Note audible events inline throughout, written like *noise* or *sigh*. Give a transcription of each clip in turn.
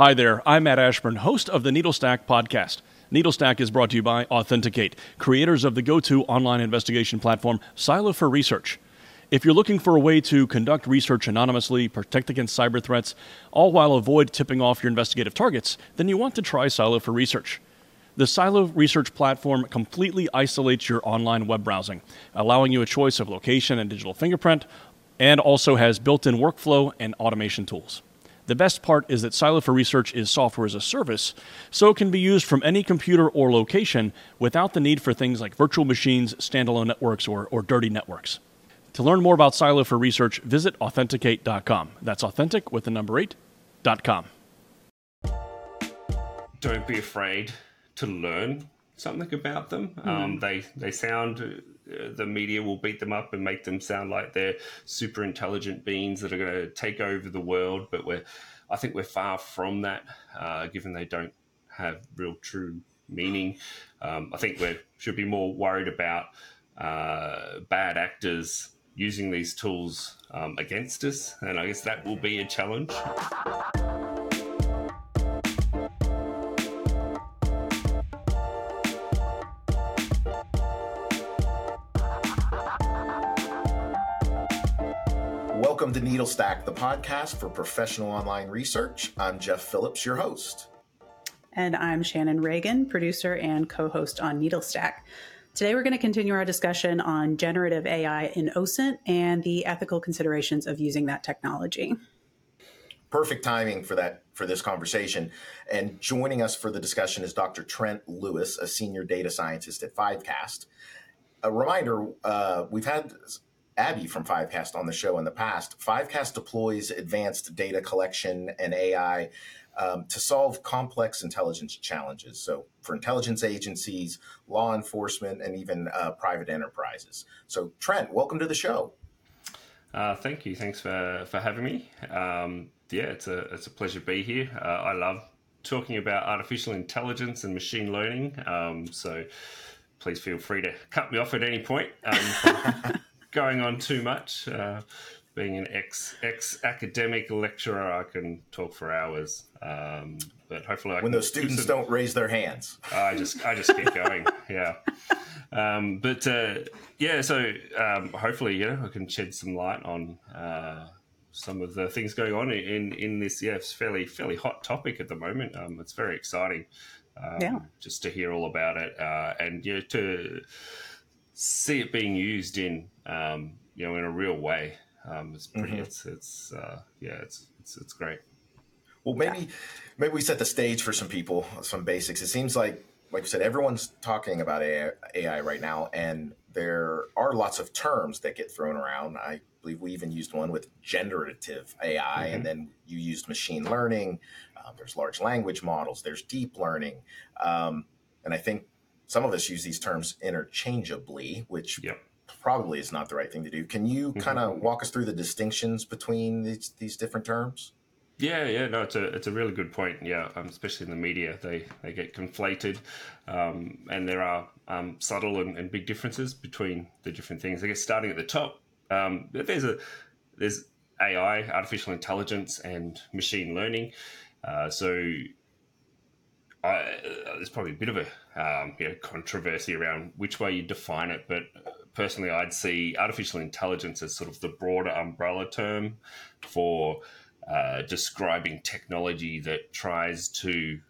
Hi there, I'm Matt Ashburn, host of the Needlestack podcast. Needlestack is brought to you by Authentic8, creators of the go to online investigation platform Silo for Research. If you're looking for a way to conduct research anonymously, protect against cyber threats, all while avoid tipping off your investigative targets, then you want to try Silo for Research. The Silo Research platform completely isolates your online web browsing, allowing you a choice of location and digital fingerprint, and also has built in workflow and automation tools. The best part is that Silo for Research is software as a service, so it can be used from any computer or location without the need for things like virtual machines, standalone networks, or, or dirty networks. To learn more about Silo for Research, visit authentic8.com. That's authentic with the number 8.com. Don't be afraid to learn something about them. Mm. Um, they they sound the media will beat them up and make them sound like they're super intelligent beings that are going to take over the world. But we're, I think we're far from that, uh, given they don't have real true meaning. Um, I think we should be more worried about uh, bad actors using these tools um, against us, and I guess that will be a challenge. Welcome to Needlestack, the podcast for professional online research. I'm Jeff Phillips, your host. And I'm Shannon Ragan, producer and co host on Needlestack. Today, we're going to continue our discussion on generative AI in OSINT and the ethical considerations of using that technology. Perfect timing for that for this conversation. And joining us for the discussion is Dr. Trent Lewis, a senior data scientist at Fivecast. A reminder: uh, we've had Abby from Fivecast on the show in the past. Fivecast deploys advanced data collection and AI um, to solve complex intelligence challenges. So, for intelligence agencies, law enforcement, and even uh, private enterprises. So, Trent, welcome to the show. Uh, thank you. Thanks for, for having me. Um, yeah, it's a it's a pleasure to be here. Uh, I love talking about artificial intelligence and machine learning. Um, so, please feel free to cut me off at any point. *laughs* Going on too much. Uh, being an ex ex academic lecturer, I can talk for hours. Um, but hopefully, I when those students some, don't raise their hands, I just I just keep going. *laughs* yeah. Um, but uh, yeah, so um, hopefully, you know, I can shed some light on uh, some of the things going on in in this yeah, fairly fairly hot topic at the moment. Um, it's very exciting. Um, yeah. Just to hear all about it, uh, and you know, to see it being used in um, you know in a real way. Um, it's pretty. Mm-hmm. It's it's uh, yeah. It's it's it's great. Well, maybe maybe we set the stage for some people, some basics. It seems like, like you said, everyone's talking about AI, AI right now, and there are lots of terms that get thrown around. I believe we even used one with generative AI, mm-hmm. and then you used machine learning. Uh, there's large language models. There's deep learning, um, and I think some of us use these terms interchangeably, which yep. probably is not the right thing to do. Can you mm-hmm. kind of walk us through the distinctions between these, these different terms? Yeah, yeah, no, it's a it's a really good point. Yeah, um, especially in the media, they they get conflated, um, and there are um, subtle and, and, big differences between the different things. I guess starting at the top, um, there's a there's AI, artificial intelligence, and machine learning. Uh, so Uh, there's probably a bit of a um, you know, controversy around which way you define it, but personally, I'd see artificial intelligence as sort of the broader umbrella term for uh, describing technology that tries to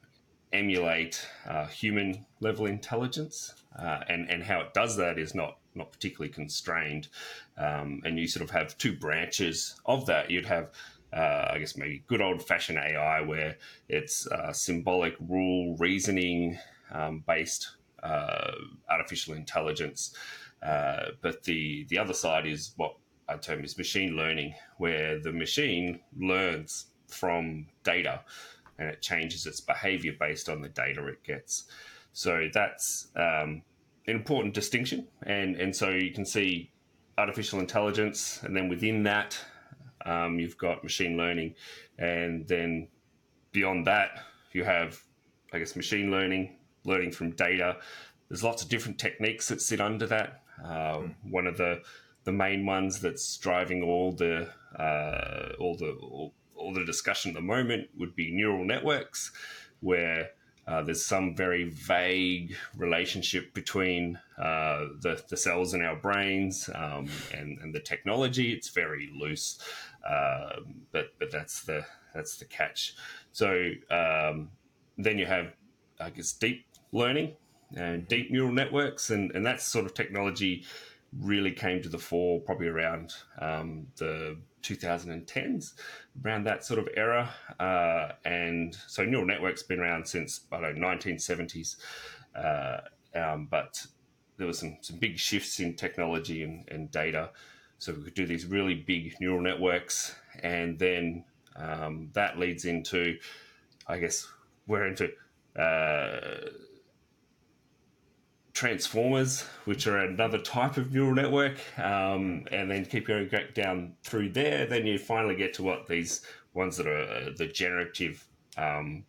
emulate uh, human level intelligence, uh, and and how it does that is not not particularly constrained, um, and you sort of have two branches of that. You'd have uh, I guess maybe good old fashioned AI where it's uh, symbolic rule reasoning um, based uh, artificial intelligence. Uh, but the, the other side is what I term is machine learning, where the machine learns from data and it changes its behavior based on the data it gets. So that's um, an important distinction. And, and so you can see artificial intelligence, and then within that, um, you've got machine learning, and then beyond that, you have, I guess, machine learning, learning from data. There's lots of different techniques that sit under that. Uh. One of the the main ones that's driving all the uh, all the all, all the discussion at the moment would be neural networks, where uh, there's some very vague relationship between uh, the, the cells in our brains um, and, and the technology. It's very loose, uh, but but that's the that's the catch. So um, then you have, I guess, deep learning and deep neural networks, and, and that sort of technology really came to the fore probably around um, the 2010s, around that sort of era. Uh, and so neural networks been around since I don't know 1970s, uh, um, but there was some some big shifts in technology and, and, data. So we could do these really big neural networks, and then um, that leads into, I guess, we're into. Uh, transformers, which are another type of neural network, um, and then keep going down through there. Then you finally get to what these ones that are uh, the generative. Um,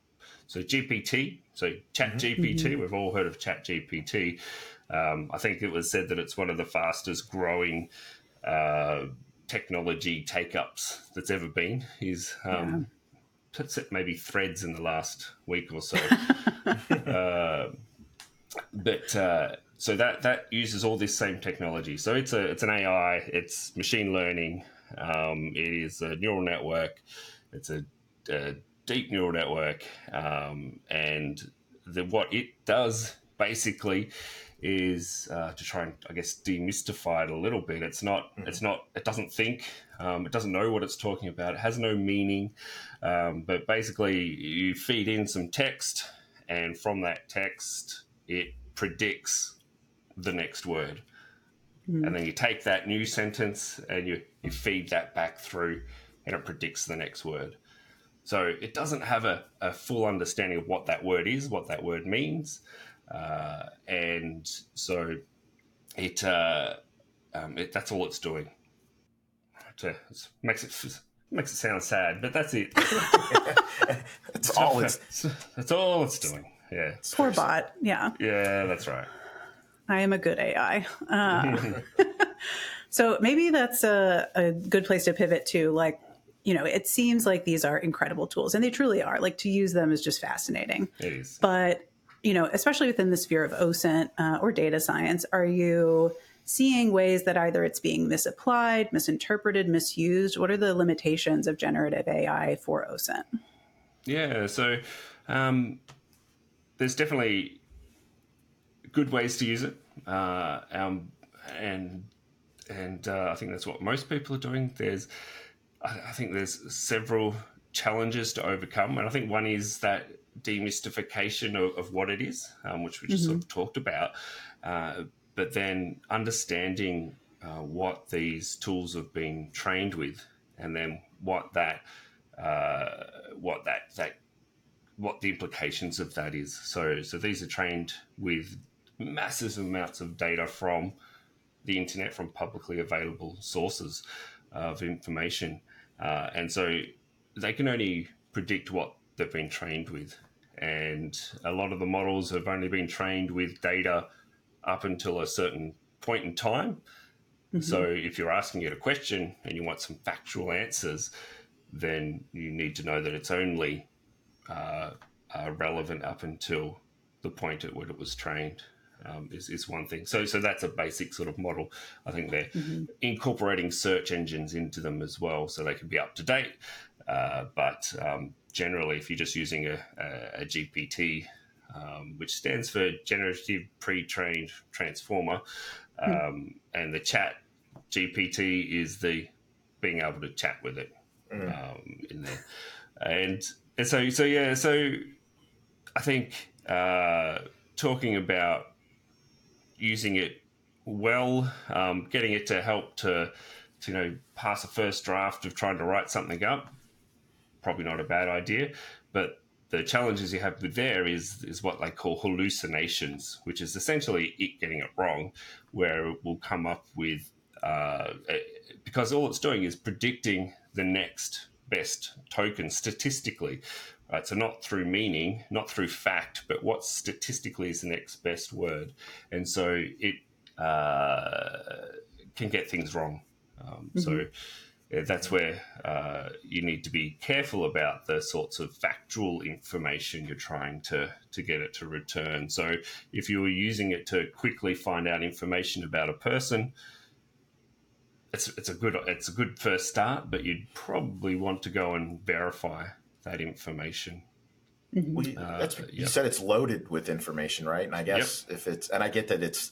so GPT, so Chat GPT. Mm-hmm. We've all heard of Chat GPT. Um, I think it was said that it's one of the fastest growing uh, technology take ups that's ever been. Is um, yeah. maybe threads in the last week or so. *laughs* uh, but uh, so that that uses all this same technology. So it's a it's an AI, it's machine learning, um, it is a neural network, it's a, a deep neural network, um, and the, what it does basically is uh, to try and I guess demystify it a little bit. It's not mm-hmm. it's not it doesn't think. Um, it doesn't know what it's talking about. It has no meaning. Um, but basically, you feed in some text, and from that text, it predicts the next word. Mm. And then you take that new sentence and you, you feed that back through and it predicts the next word. So it doesn't have a, a full understanding of what that word is, what that word means. Uh, and so it, uh, um, it, that's all it's doing. It, makes it makes it sound sad, but that's it. *laughs* that's all it's. *laughs* That's all it's doing. Yeah. Poor bot. Yeah. Yeah, that's right. I am a good AI. Uh, *laughs* so maybe that's a, a good place to pivot to. Like, you know, it seems like these are incredible tools, and they truly are. Like, to use them is just fascinating. It is. But, you know, especially within the sphere of OSINT uh, or data science, are you seeing ways that either it's being misapplied, misinterpreted, misused? What are the limitations of generative AI for OSINT? Yeah, so um, there's definitely good ways to use it, uh, um, and and uh, I think that's what most people are doing. There's, I, I think there's several challenges to overcome, and I think one is that demystification of, of what it is, um, which we just mm-hmm. sort of talked about, uh, but then understanding uh, what these tools have been trained with, and then what that uh, what that that what the implications of that is. So, so these are trained with massive amounts of data from the internet, from publicly available sources of information, uh, and so they can only predict what they've been trained with. And a lot of the models have only been trained with data up until a certain point in time. Mm-hmm. So if you're asking it a question and you want some factual answers, then you need to know that it's only uh, uh, relevant up until the point at which it was trained. Um, is, is one thing. So so that's a basic sort of model. I think they're mm-hmm. incorporating search engines into them as well, so they can be up to date. Uh, but um, generally, if you're just using a, a, a GPT, um, which stands for Generative Pre-trained Transformer, mm. and the Chat GPT is the being able to chat with it mm. in there, and and so so yeah so I think uh, talking about using it well, um, getting it to help to, to, you know pass a first draft of trying to write something up, probably not a bad idea. But the challenges you have with there is is what they call hallucinations, which is essentially it getting it wrong, where it will come up with uh, because all it's doing is predicting the next best token statistically, Right, so not through meaning, not through fact, but what statistically is the next best word, and so it uh, can get things wrong. Um, mm-hmm. So that's where uh, you need to be careful about the sorts of factual information you're trying to, to get it to return. So, if you were using it to quickly find out information about a person, it's, it's a good it's a good first start, but you'd probably want to go and verify that information. Well, you, uh, you said it's loaded with information, right? And I guess yep. if it's and I get that it's,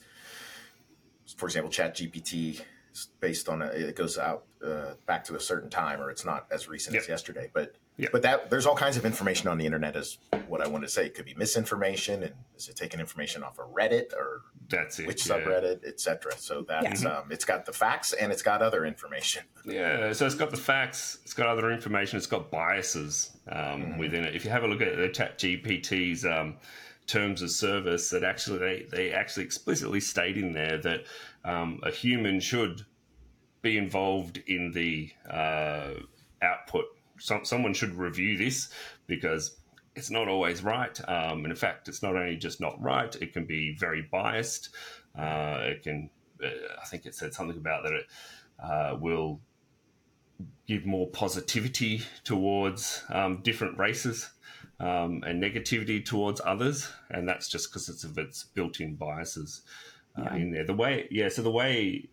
for example, Chat GPT based on a, it goes out uh, back to a certain time or it's not as recent yep. as yesterday but yep. but that there's all kinds of information on the internet is what i want to say it could be misinformation and is it taking information off of reddit or that's it which yeah. subreddit etc so that's yeah. um, it's got the facts and it's got other information *laughs* yeah so it's got the facts it's got other information it's got biases um, mm-hmm. within it if you have a look at the chat gpt's um, terms of service that actually they, they actually explicitly state in there that um, a human should be involved in the uh, output. Some, someone should review this because it's not always right. Um, and in fact, it's not only just not right; it can be very biased. Uh, it can, uh, I think it said something about that it uh, will give more positivity towards um, different races um, and negativity towards others, and that's just because it's of its built-in biases uh, yeah. in there. The way, yeah, so the way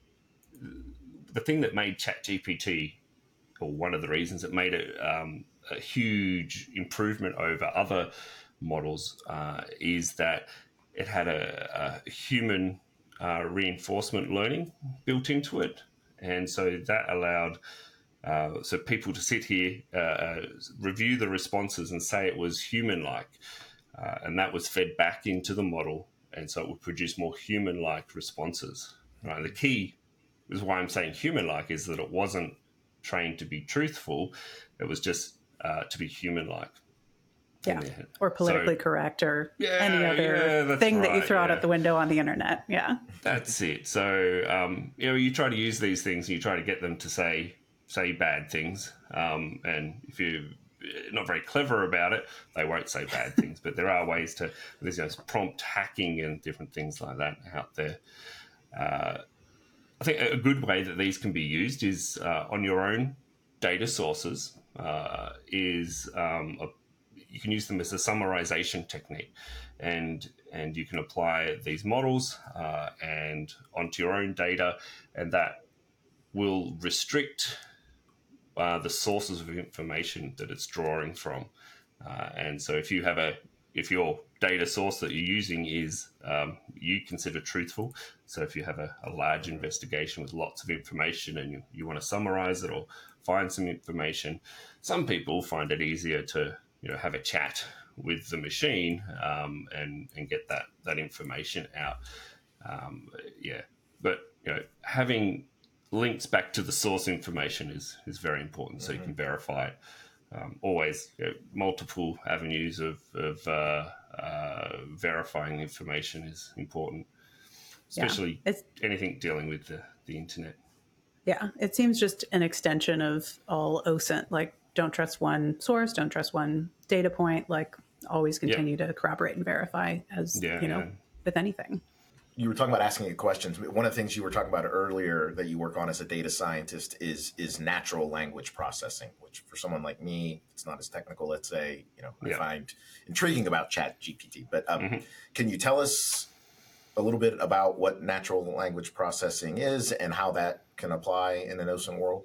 the thing that made ChatGPT, or one of the reasons it made it um, a huge improvement over other models, uh, is that it had a, a human uh, reinforcement learning built into it, and so that allowed. Uh, so people to sit here, uh, uh, review the responses, and say it was human-like, uh, and that was fed back into the model, and so it would produce more human-like responses. Right. The key is why I'm saying human like is that it wasn't trained to be truthful, it was just uh, to be human like. Yeah. Or politically so, correct or yeah, any other yeah, thing right, that you throw yeah. out at the window on the internet. Yeah. That's it. So, um, you know, you try to use these things and you try to get them to say, say bad things. Um, and if you're not very clever about it, they won't say bad things. But there are ways to, there's you know, prompt hacking and different things like that out there. Uh, I think a good way that these can be used is uh, on your own data sources. Uh, is um, a, you can use them as a summarization technique, and and you can apply these models uh, and onto your own data, and that will restrict uh, the sources of information that it's drawing from. Uh, and so, if you have a if your data source that you're using is um, you consider truthful. So if you have a, a, large investigation with lots of information and you, you want to summarize it or find some information, some people find it easier to you know have a chat with the machine um, and and get that that information out. Um, yeah, but you know having links back to the source information is is very important, so mm-hmm. you can verify it um, always you know, multiple avenues of, of uh, uh, verifying information is important, especially yeah, anything dealing with the, the internet. Yeah, it seems just an extension of all OSINT. Like, don't trust one source, don't trust one data point. Like, always continue yeah. to corroborate and verify as yeah, you know with anything you were talking about asking questions. One of the things you were talking about earlier that you work on as a data scientist is is natural language processing, which for someone like me, it's not as technical. Let's say, you know, yeah. I find intriguing about Chat GPT. But um, mm-hmm. can you tell us a little bit about what natural language processing is and how that can apply in an OSINT world?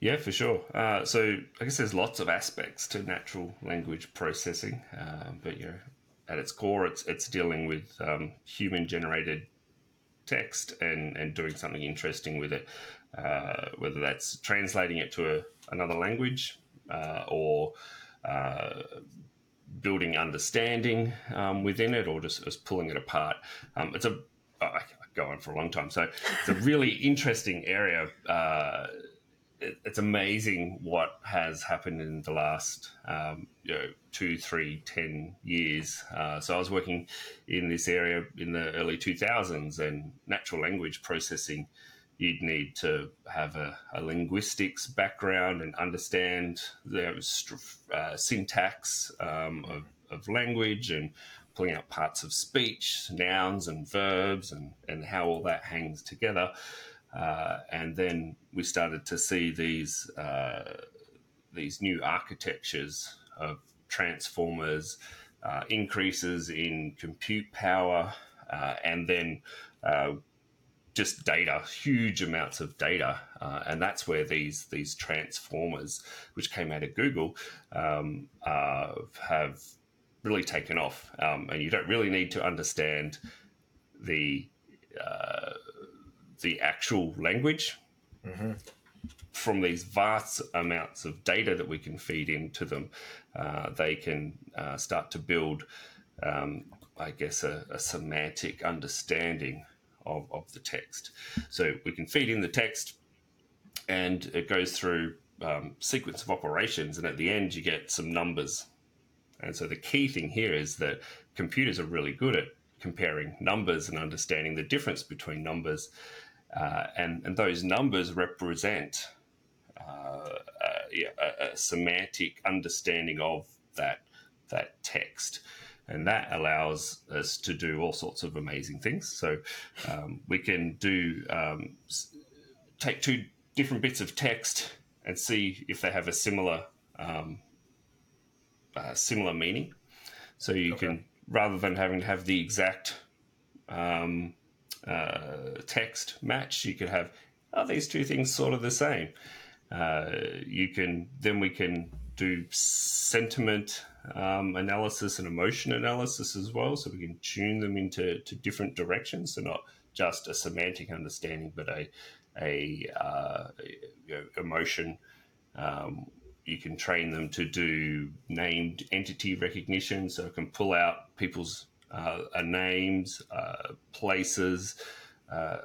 Yeah, for sure. Uh, so I guess there's lots of aspects to natural language processing, uh, but you know, at its core, it's it's dealing with um, human generated text and and doing something interesting with it, uh, whether that's translating it to a, another language uh, or uh, building understanding um, within it, or just, just pulling it apart. Um, it's a I go on for a long time, so it's a really interesting area uh, it's amazing what has happened in the last um, you know, two, three, ten years. Uh, so I was working in this area in the early 2000s, and natural language processing. You'd need to have a, a linguistics background and understand the uh, syntax um, of, of language and pulling out parts of speech, nouns and verbs, and, and how all that hangs together. Uh, and then we started to see these uh, these new architectures of transformers, uh, increases in compute power, uh, and then uh, just data, huge amounts of data, uh, and that's where these these transformers, which came out of Google, um, have really taken off. Um, and you don't really need to understand the the actual language mm-hmm. from these vast amounts of data that we can feed into them. Uh, they can uh, start to build, um, I guess, a, a, semantic understanding of, of the text. So we can feed in the text, and it goes through um, sequence of operations, and at the end you get some numbers. And so the key thing here is that computers are really good at comparing numbers and understanding the difference between numbers uh, and, and those numbers represent uh, a, a, semantic understanding of that that text, and that allows us to do all sorts of amazing things. So um, we can do um, take two different bits of text and see if they have a similar um, uh, similar meaning. So you okay. can rather than having to have the exact um, uh, text match. You could have are these two things sort of the same? Uh, you can then we can do sentiment um, analysis and emotion analysis as well, so we can tune them into to different directions. So not just a semantic understanding, but a a uh, emotion. Um, you can train them to do named entity recognition, so it can pull out people's names, uh, places, uh,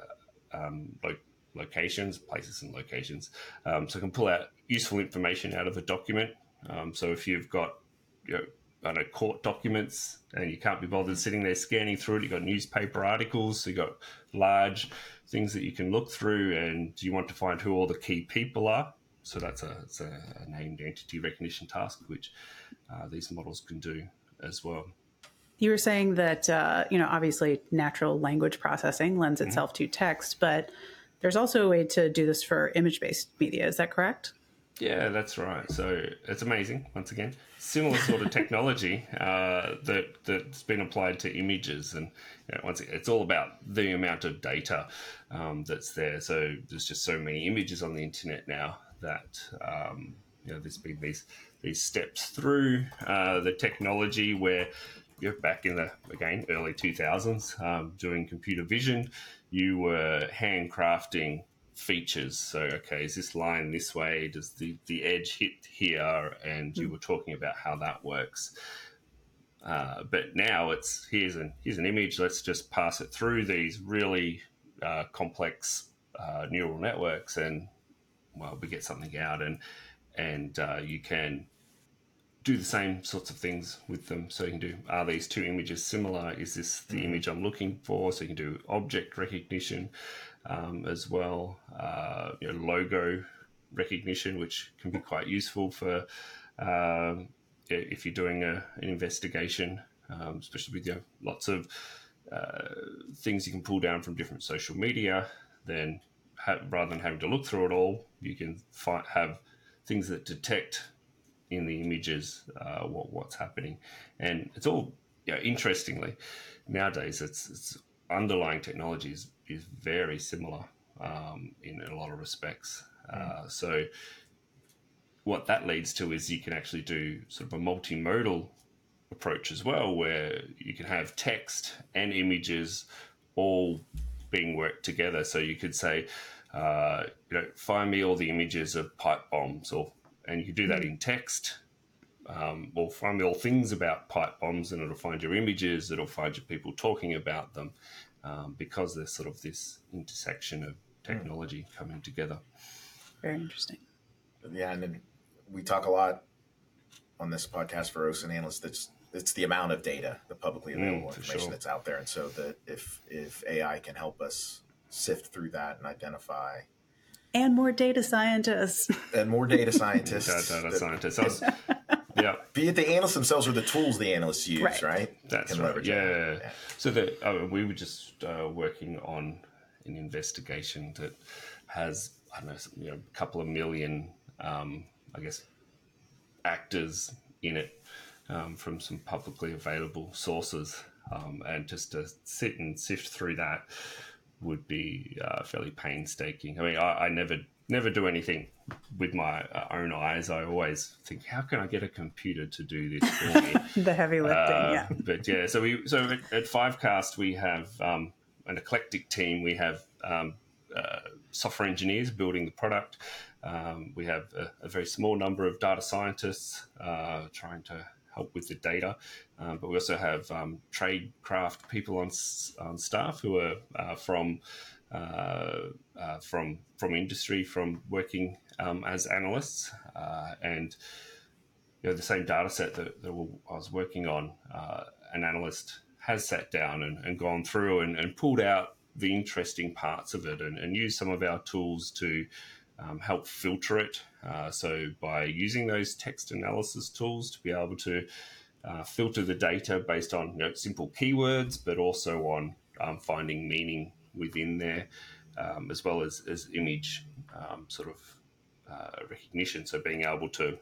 um, lo- locations, places and locations. Um, so I can pull out useful information out of a document. Um, so if you've got, you know, I know, court documents and you can't be bothered sitting there scanning through it, you've got newspaper articles, so you've got large things that you can look through and you want to find who all the key people are. So that's a, a, a named entity recognition task, which uh, these models can do as well. You were saying that, uh, you know, obviously natural language processing lends mm-hmm. itself to text, but there's also a way to do this for image based media. Is that correct? Yeah, that's right. So it's amazing. Once again, similar sort of technology *laughs* uh, that that's been applied to images, and you know, once again, it's all about the amount of data um, that's there. So there's just so many images on the internet now that um, you know there's been these these steps through uh, the technology where know, back in the again early 2000s um, doing computer vision you were handcrafting features. So okay is this line this way? Does the, the edge hit here? And you hmm. were talking about how that works. Uh, but now it's here's an here's an image. Let's just pass it through these really uh, complex uh, neural networks and well we get something out and and uh, you can do the same sorts of things with them. So you can do, are these two images similar? Is this the mm-hmm. image I'm looking for? So you can do object recognition um, as well, uh, you know, logo recognition, which can be quite useful for um, if you're doing a, an investigation, um, especially with you know, lots of uh, things you can pull down from different social media. Then, ha- rather than having to look through it all, you can fi- have things that detect in the images uh, what, what's happening, and it's all you know, interestingly nowadays it's, it's underlying technology is, is very similar um, in, a lot of respects. Mm. Uh, so what that leads to is you can actually do sort of a multimodal approach as well, where you can have text and images all being worked together. So you could say, uh, you know, find me all the images of pipe bombs or and you can do that hmm. in text. Um, or find all things about pipe bombs, and it'll find your images. It'll find your people talking about them, um, because there's sort of this intersection of hmm. technology mm. coming together. Very interesting. Yeah, and then we talk a lot on this podcast for OSINT analysts. That's it's the amount of data, the publicly hmm, available mm, information sure. that's out there, and so that if if AI can help us sift through that and identify and more data scientists and more data *laughs* scientists data, data scientists *laughs* yeah be it the analysts themselves or the tools the analysts use right, right? that's right yeah. yeah. so the, uh, we were just uh, working on an investigation that has I don't know, you know a couple of million, um, I guess, actors in it um, from some publicly available sources, um, and just to sit and sift through that would be uh, fairly painstaking. I mean, I, I, never never do anything with my uh, own eyes. I always think, how can I get a computer to do this for me? *laughs* the heavy lifting, uh, yeah. But yeah, so we so at, at Fivecast we have um, an eclectic team. We have um, uh, software engineers building the product. Um, we have a, a, very small number of data scientists uh, trying to help with the data. Um, but we also have um, trade craft people on, on staff who are uh, from uh, uh, from from industry, from working um, as analysts, uh, and you know the same data set that, that I was working on. Uh, an analyst has sat down and, and gone through and, and, pulled out the interesting parts of it and, and used some of our tools to um, help filter it. Uh, so by using those text analysis tools to be able to uh, filter the data based on you know, simple keywords, but also on um, finding meaning within there, um, as well as, as image um, sort of uh, recognition. So being able to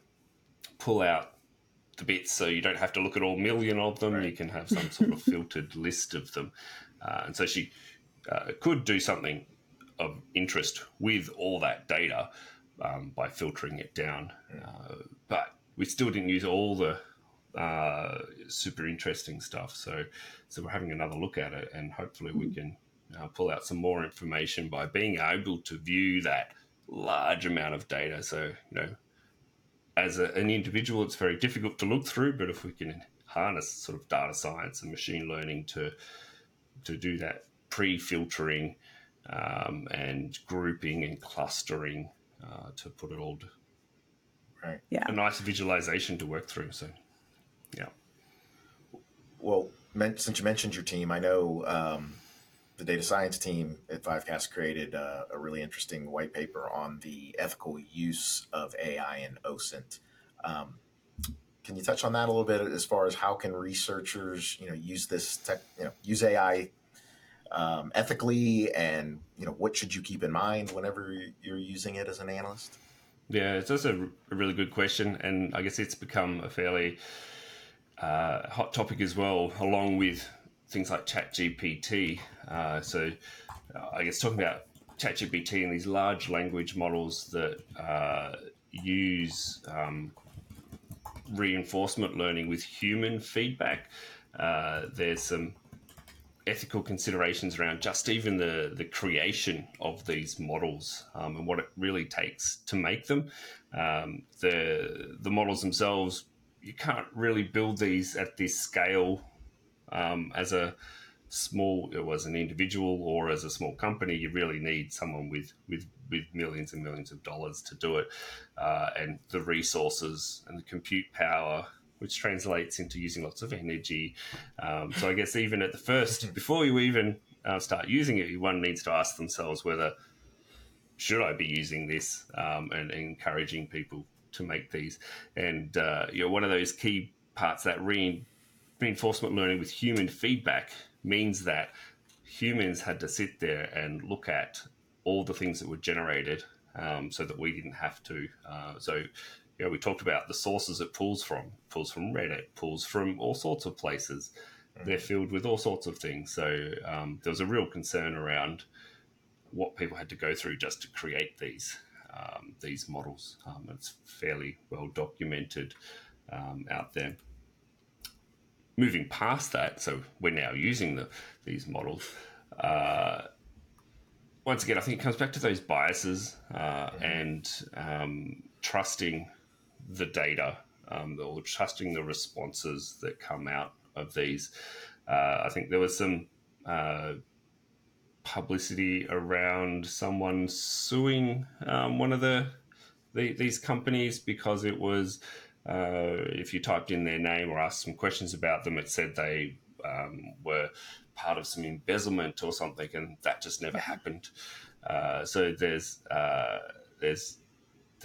pull out the bits so you don't have to look at all million of them, right. you can have some sort of *laughs* filtered list of them. Uh, and so she uh, could do something of interest with all that data um, by filtering it down. Uh, but we still didn't use all the uh, super interesting stuff. So, so we're having another look at it, and hopefully we can uh, pull out some more information by being able to view that large amount of data. So, you know, as a, an individual, it's very difficult to look through, but if we can harness sort of data science and machine learning to to do that pre-filtering um, and grouping and clustering uh, to put it all to right. yeah. a nice visualization to work through. So, yeah. Well, since you mentioned your team, I know um, the data science team at Fivecast created uh, a really interesting white paper on the ethical use of AI in OSINT. Um, can you touch on that a little bit as far as how can researchers, you know, use this tech, you know, use AI um, ethically, and you know what should you keep in mind whenever you're using it as an analyst? Yeah, it's also a really good question, and I guess it's become a fairly uh, hot topic as well, along with things like ChatGPT. Uh, so, uh, I guess talking about ChatGPT and these large language models that uh, use um, reinforcement learning with human feedback. Uh, there's some ethical considerations around just even the the creation of these models um, and what it really takes to make them. Um, the the models themselves, you can't really build these at this scale um, as a small or as an individual or as a small company. You really need someone with with with millions and millions of dollars to do it, uh, and the resources and the compute power which translates into using lots of energy. Um, so I guess even at the first, before you even uh, start using it, one needs to ask themselves whether should I be using this um, and, and, encouraging people to make these. And uh, you know, one of those key parts that re- reinforcement learning with human feedback means that humans had to sit there and look at all the things that were generated um, so that we didn't have to. Uh, so you know, we talked about the sources it pulls from, pulls from Reddit, pulls from all sorts of places. Mm-hmm. They're filled with all sorts of things. So um, there was a real concern around what people had to go through just to create these um, these models. Um, it's fairly well documented um, out there. Moving past that, so we're now using the, these models. Uh, once again, I think it comes back to those biases uh, mm-hmm. and um, trusting the data um, or trusting the responses that come out of these. Uh, I think there was some uh, publicity around someone suing um, one of the, the, these companies because it was uh, if you typed in their name or asked some questions about them, it said they um, were part of some embezzlement or something, and that just never happened. Uh, so there's uh, there's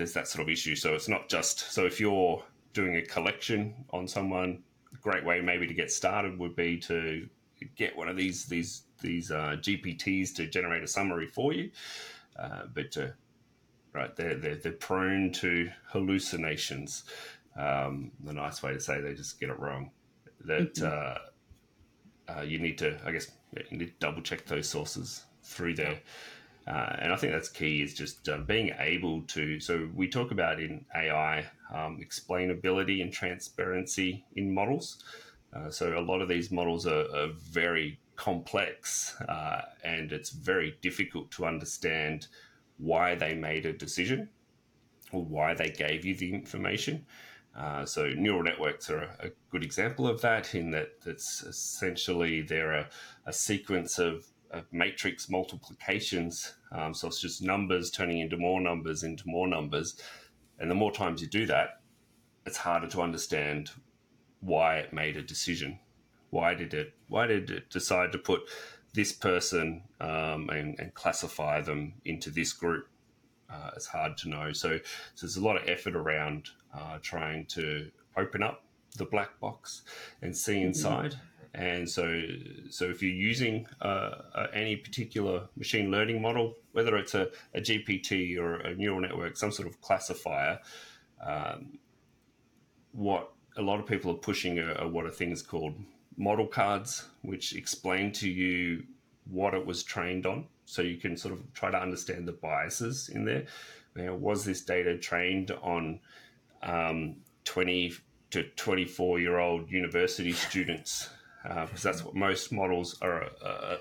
there's that sort of issue. So it's not just so if you're doing a collection on someone, a great way maybe to get started would be to get one of these these these uh, GPTs to generate a summary for you, uh, but uh, right, they're, they're they're prone to hallucinations. Um, the nice way to say they just get it wrong. That mm-hmm. uh, you need to, I guess, you need to double check those sources through there. Uh, and I think that's key is just uh, being able to. So we talk about in AI um, explainability and transparency in models. Uh, so a lot of these models are, are very complex uh, and it's very difficult to understand why they made a decision or why they gave you the information. Uh, so neural networks are a, a, good example of that in that it's essentially they're a, a sequence of, of, matrix multiplications. Um, so it's just numbers turning into more numbers into more numbers. And the more times you do that, it's harder to understand why it made a decision. Why did it? Why did it decide to put this person um, and, and, classify them into this group? Uh, it's hard to know. So, so, there's a lot of effort around uh, trying to open up the black box and see mm-hmm. inside. Mm-hmm. And so, so if you're using uh, uh, any particular machine learning model, whether it's a, a, GPT or a neural network, some sort of classifier, um, what a lot of people are pushing are, are what are things called model cards, which explain to you what it was trained on. So you can sort of try to understand the biases in there. You know, was this data trained on um, 20 to 24 year old university students? Because uh, that's what most models are, uh,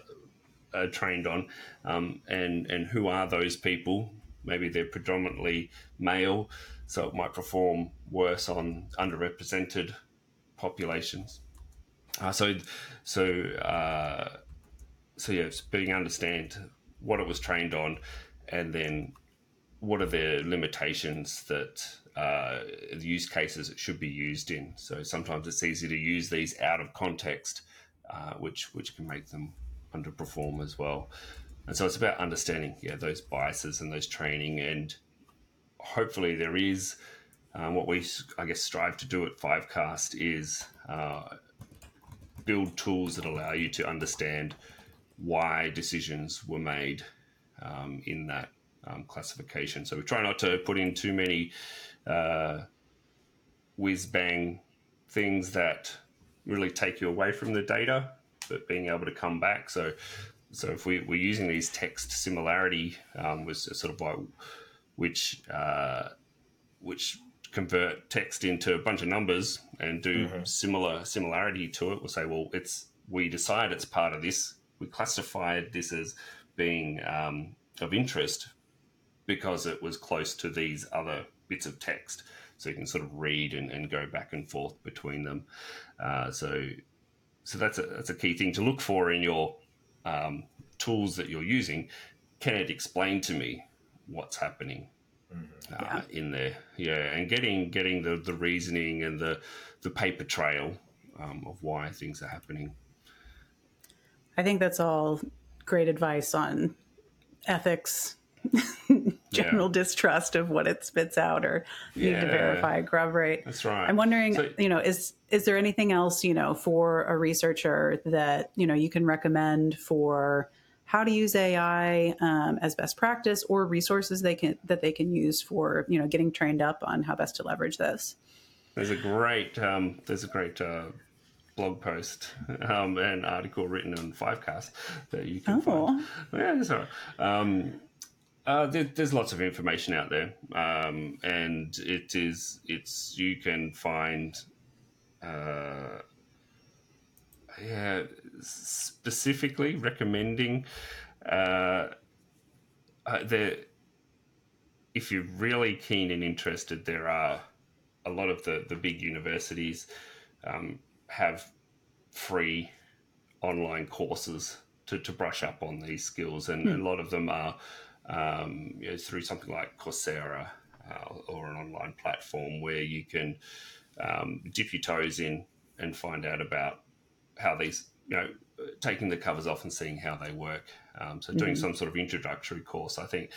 are trained on. Um, and, and who are those people? Maybe they're predominantly male so it might perform worse on underrepresented populations. Uh, so, so, uh, so yeah, it's being understand what it was trained on, and then what are the limitations that uh, use cases it should be used in. So sometimes it's easy to use these out of context, uh, which which can make them underperform as well. And so it's about understanding, yeah, those biases and those training and hopefully there is um, what we I guess strive to do at Fivecast is uh, build tools that allow you to understand why decisions were made um, in that um, classification. So we try not to put in too many uh, whiz bang things that really take you away from the data, but being able to come back. So so if we, we're using these text similarity um, was sort of like which uh, which convert text into a bunch of numbers and do mm-hmm. similar similarity to it. We'll say, well, it's we decide it's part of this. We classified this as being um, of interest because it was close to these other bits of text. So you can sort of read and, and go back and forth between them. Uh, so so that's a that's a key thing to look for in your um, tools that you're using. Can it explain to me what's happening mm-hmm. uh, yeah. in there. Yeah, and getting getting the, the reasoning and the the paper trail um, of why things are happening. I think that's all great advice on ethics, *laughs* general yeah. distrust of what it spits out, or need yeah. to verify, corroborate. That's right. I'm wondering, so, you know, is is there anything else, you know, for a researcher that you know you can recommend for how to use AI um, as best practice or resources they can that they can use for you know getting trained up on how best to leverage this. There's a great um, there's a great uh, blog post um, and article written on Fivecast that you can oh. find. Yeah, right. Um, uh, there, there's lots of information out there, um, and it is it's you can find. Uh, yeah, specifically recommending uh, uh, the if you're really keen and interested, there are a lot of the, the big universities um, have free online courses to, to brush up on these skills, and hmm. a lot of them are um, you know, through something like Coursera uh, or an online platform where you can um, dip your toes in and find out about how these, you know, taking the covers off and seeing how they work. Um, so doing mm-hmm. some sort of introductory course, I think.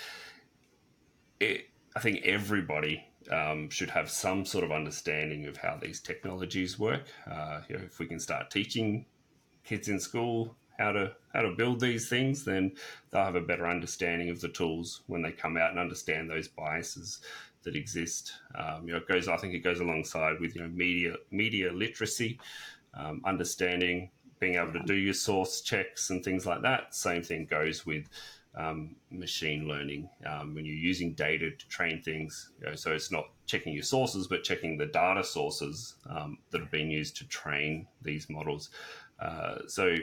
It, I think everybody um, should have some sort of understanding of how these technologies work. Uh, you know, if we can start teaching kids in school how to how to build these things, then they'll have a better understanding of the tools when they come out and understand those biases that exist. Um, you know, it goes. I think it goes alongside with you know media media literacy, um, understanding, being able to do your source checks and things like that. Same thing goes with um, machine learning um, when you're using data to train things. You know, so it's not checking your sources, but checking the data sources um, that have been used to train these models. Uh, so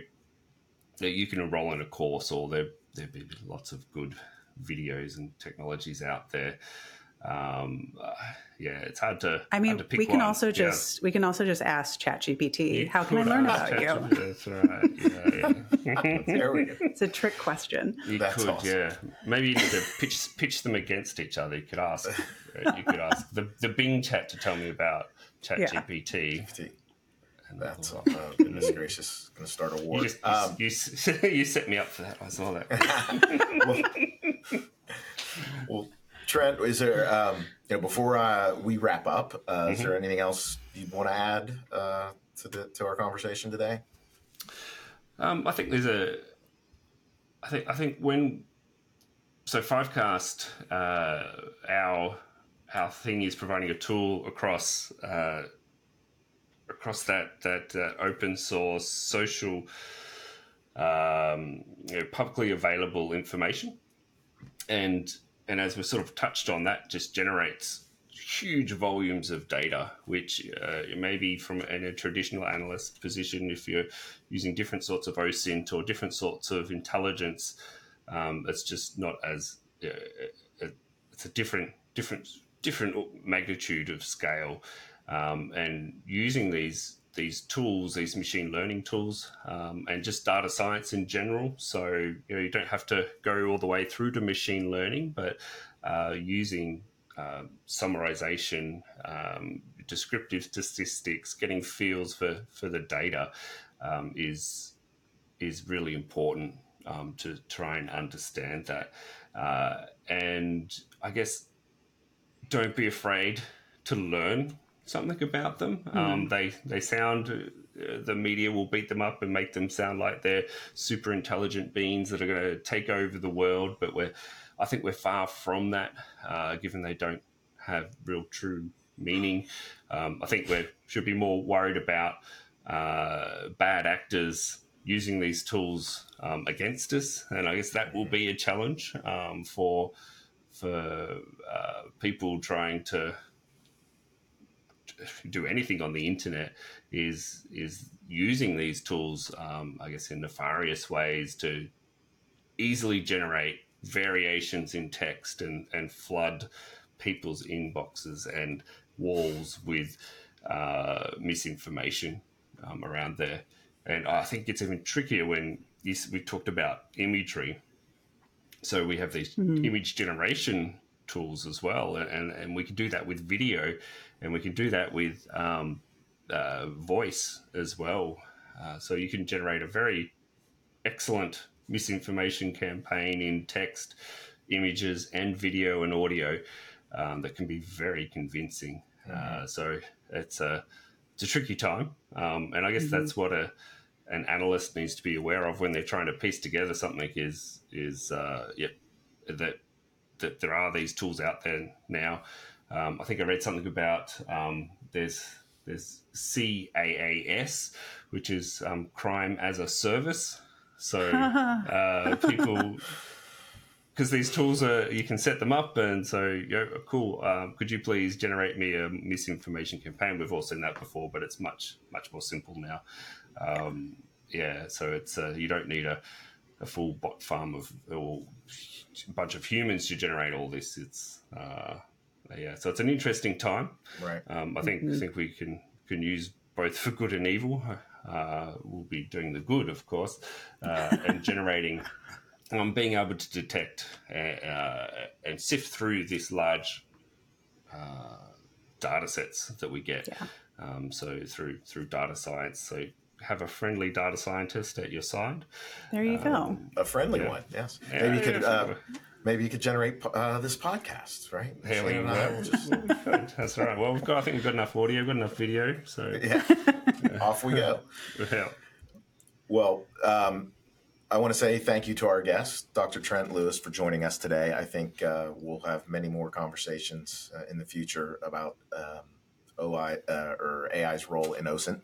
you can enroll in a course, or there there'd be lots of good videos and technologies out there um, uh, yeah, it's hard to. I mean, to we can one. also just yeah. we can also just ask ChatGPT, how can I learn about you? That's right. Yeah, yeah. *laughs* there we go. It's a trick question. You That's could, awesome. yeah. Maybe you need to pitch pitch them against each other. You could ask. Uh, you could ask the the Bing chat to tell me about ChatGPT. That's uh, goodness *laughs* gracious, going to start a war. You, just, um, you, you, *laughs* you, set me up for that. I saw that. *laughs* well, well Trent, is there um, you know before uh, we wrap up, uh, mm-hmm. is there anything else you want to add uh, to the to our conversation today? Um, I think there's a. I think I think when so Fivecast, uh, our our thing is providing a tool across uh, across that that uh, open source social um, you know, publicly available information. And and as we sort of touched on, that just generates huge volumes of data, which uh, maybe from in a traditional analyst position, if you're using different sorts of OSINT or different sorts of intelligence, um, it's just not as uh, uh, it's a different different different magnitude of scale, um, and using these these tools, these machine learning tools, um, and just data science in general. So you know you don't have to go all the way through to machine learning, but uh, using uh, summarization, um, descriptive statistics, getting feels for for the data um, is is really important um, to try and understand that. Uh, and I guess don't be afraid to learn something about them. Mm. Um, they they sound uh, the media will beat them up and make them sound like they're super intelligent beings that are going to take over the world. But we're I think we're far from that, uh, given they don't have real true meaning. Um, I think we should be more worried about uh, bad actors using these tools um, against us, and I guess that will be a challenge um, for for uh, people trying to do anything on the internet is is using these tools, um, I guess, in nefarious ways to easily generate variations in text and and flood people's inboxes and walls with uh, misinformation um, around there. And I think it's even trickier when we talked about imagery. So we have these mm-hmm. image generation tools as well, and, and we can do that with video and we can do that with um, uh, voice as well. Uh, so you can generate a very excellent misinformation campaign in text, images, and video and audio um, that can be very convincing. Mm-hmm. Uh, so it's a it's a tricky time, um, and I guess mm-hmm. that's what a an analyst needs to be aware of when they're trying to piece together something. Is is uh, yep that that there are these tools out there now um, I think I read something about um, there's there's CAAS, which is um, crime as a service. So *laughs* uh, people, because these tools are, you can set them up, and so you know, cool. Um, could you please generate me a misinformation campaign? We've all seen that before, but it's much much more simple now. Um, yeah, so it's uh, you don't need a, a full bot farm of or a bunch of humans to generate all this. It's uh, yeah, so it's an interesting time. Right. Um, I think mm-hmm. think we can can use both for good and evil. Uh, we'll be doing the good, of course, uh, and generating, *laughs* um, being able to detect uh, uh and sift through this large uh, data sets that we get. Yeah. Um, so through through data science, so have a friendly data scientist at your side. There you um, go. A friendly yeah. one, yes. Yeah, Maybe you could uh, maybe you could generate uh, this podcast, right? Here we go. Just... *laughs* That's right. Well, we've got. I think we've got enough audio, got enough video. So yeah, off we go. Yeah. *laughs* Yeah. Well, um, I want to say thank you to our guest, Dr. Trent Lewis, for joining us today. I think uh, we'll have many more conversations uh, in the future about um, OI uh, or AI's role in OSINT.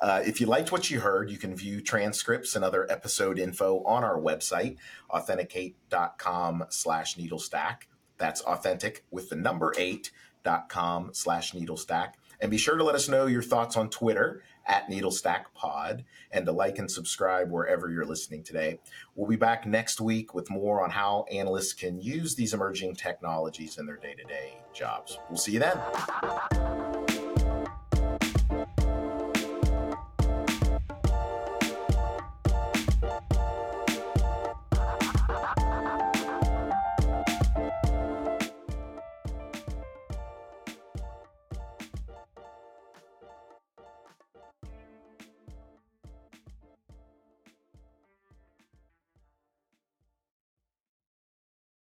Uh, if you liked what you heard, you can view transcripts and other episode info on our website, authentic8.com slash needlestack. That's authentic with the number eight dot com slash needlestack. And be sure to let us know your thoughts on Twitter at NeedleStackPod and to like and subscribe wherever you're listening today. We'll be back next week with more on how analysts can use these emerging technologies in their day to day jobs. We'll see you then.